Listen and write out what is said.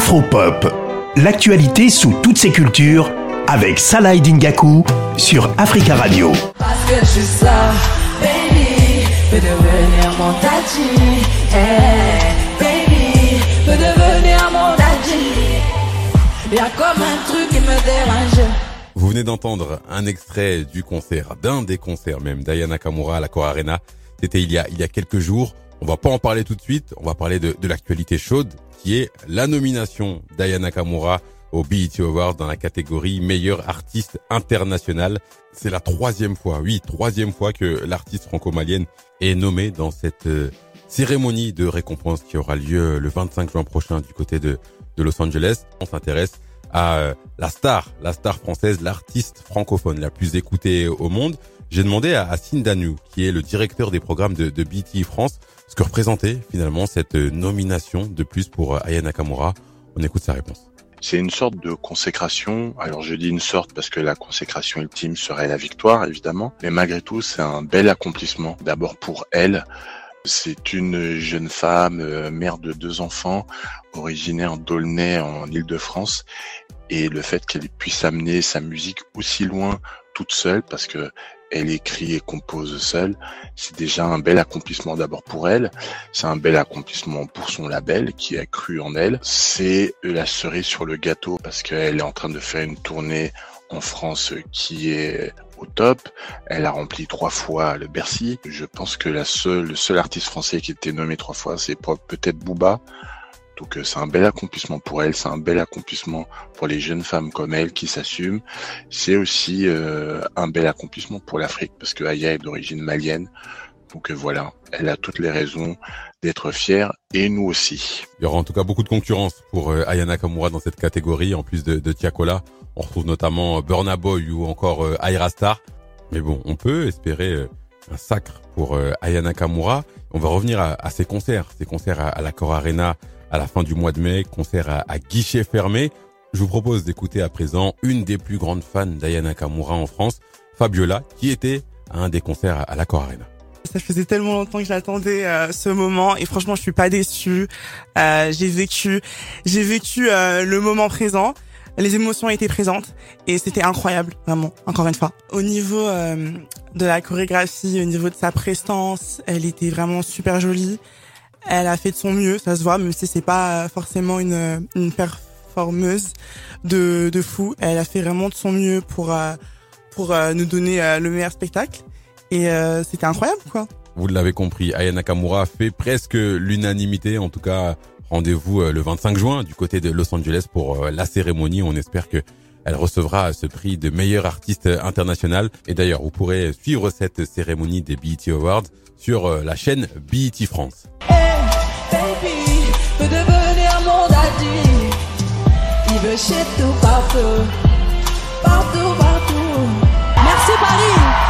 Afropop, l'actualité sous toutes ses cultures avec Salah Dingaku sur Africa Radio. Parce que je suis ça, baby, peut devenir mon daddy. Hey, baby, peut devenir mon daddy. Y'a comme un truc qui me dérange. Vous venez d'entendre un extrait du concert, d'un des concerts même, d'Ayana Kamura à la Core Arena. C'était il y a, il y a quelques jours. On va pas en parler tout de suite. On va parler de, de l'actualité chaude, qui est la nomination d'Ayana Kamura au BET Awards dans la catégorie meilleur artiste international. C'est la troisième fois, oui, troisième fois que l'artiste franco-malienne est nommée dans cette euh, cérémonie de récompense qui aura lieu le 25 juin prochain du côté de, de Los Angeles. On s'intéresse à euh, la star, la star française, l'artiste francophone la plus écoutée au monde. J'ai demandé à, à Danou, qui est le directeur des programmes de, de BT France, ce que représentait finalement cette euh, nomination de plus pour euh, Aya Nakamura. On écoute sa réponse. C'est une sorte de consécration. Alors je dis une sorte parce que la consécration ultime serait la victoire, évidemment. Mais malgré tout, c'est un bel accomplissement. D'abord pour elle. C'est une jeune femme, mère de deux enfants, originaire d'Aulnay en Île-de-France. Et le fait qu'elle puisse amener sa musique aussi loin toute seule, parce que elle écrit et compose seule, c'est déjà un bel accomplissement d'abord pour elle, c'est un bel accomplissement pour son label qui a cru en elle, c'est la cerise sur le gâteau parce qu'elle est en train de faire une tournée en France qui est au top. Elle a rempli trois fois le Bercy. Je pense que la seule, le seul artiste français qui était nommé trois fois, c'est peut-être Booba. Donc euh, c'est un bel accomplissement pour elle, c'est un bel accomplissement pour les jeunes femmes comme elle qui s'assument. C'est aussi euh, un bel accomplissement pour l'Afrique parce que Aya est d'origine malienne. Donc euh, voilà, elle a toutes les raisons d'être fière et nous aussi. Il y aura en tout cas beaucoup de concurrence pour Ayana Kamura dans cette catégorie. En plus de, de Tiakola, on retrouve notamment Burna Boy ou encore Aira Star. Mais bon, on peut espérer un sacre pour Ayana Kamura. On va revenir à, ses concerts, ses concerts à, à la Cor Arena à la fin du mois de mai, concert à, guichet fermé. Je vous propose d'écouter à présent une des plus grandes fans d'Ayana Kamura en France, Fabiola, qui était à un des concerts à, la Cor Arena. Ça faisait tellement longtemps que j'attendais euh, ce moment et franchement je suis pas déçue. Euh, j'ai vécu, j'ai vécu euh, le moment présent. Les émotions étaient présentes et c'était incroyable, vraiment, encore une fois. Au niveau euh, de la chorégraphie, au niveau de sa prestance, elle était vraiment super jolie. Elle a fait de son mieux, ça se voit, même si c'est pas forcément une, une performeuse de, de fou. Elle a fait vraiment de son mieux pour, euh, pour euh, nous donner euh, le meilleur spectacle. Et c'était incroyable, quoi. Vous l'avez compris, Aya Nakamura fait presque l'unanimité. En tout cas, rendez-vous le 25 juin du côté de Los Angeles pour la cérémonie. On espère que elle recevra ce prix de meilleur artiste international. Et d'ailleurs, vous pourrez suivre cette cérémonie des BET Awards sur la chaîne BET France. Veut chez tout partout. Partout, partout. Merci Paris.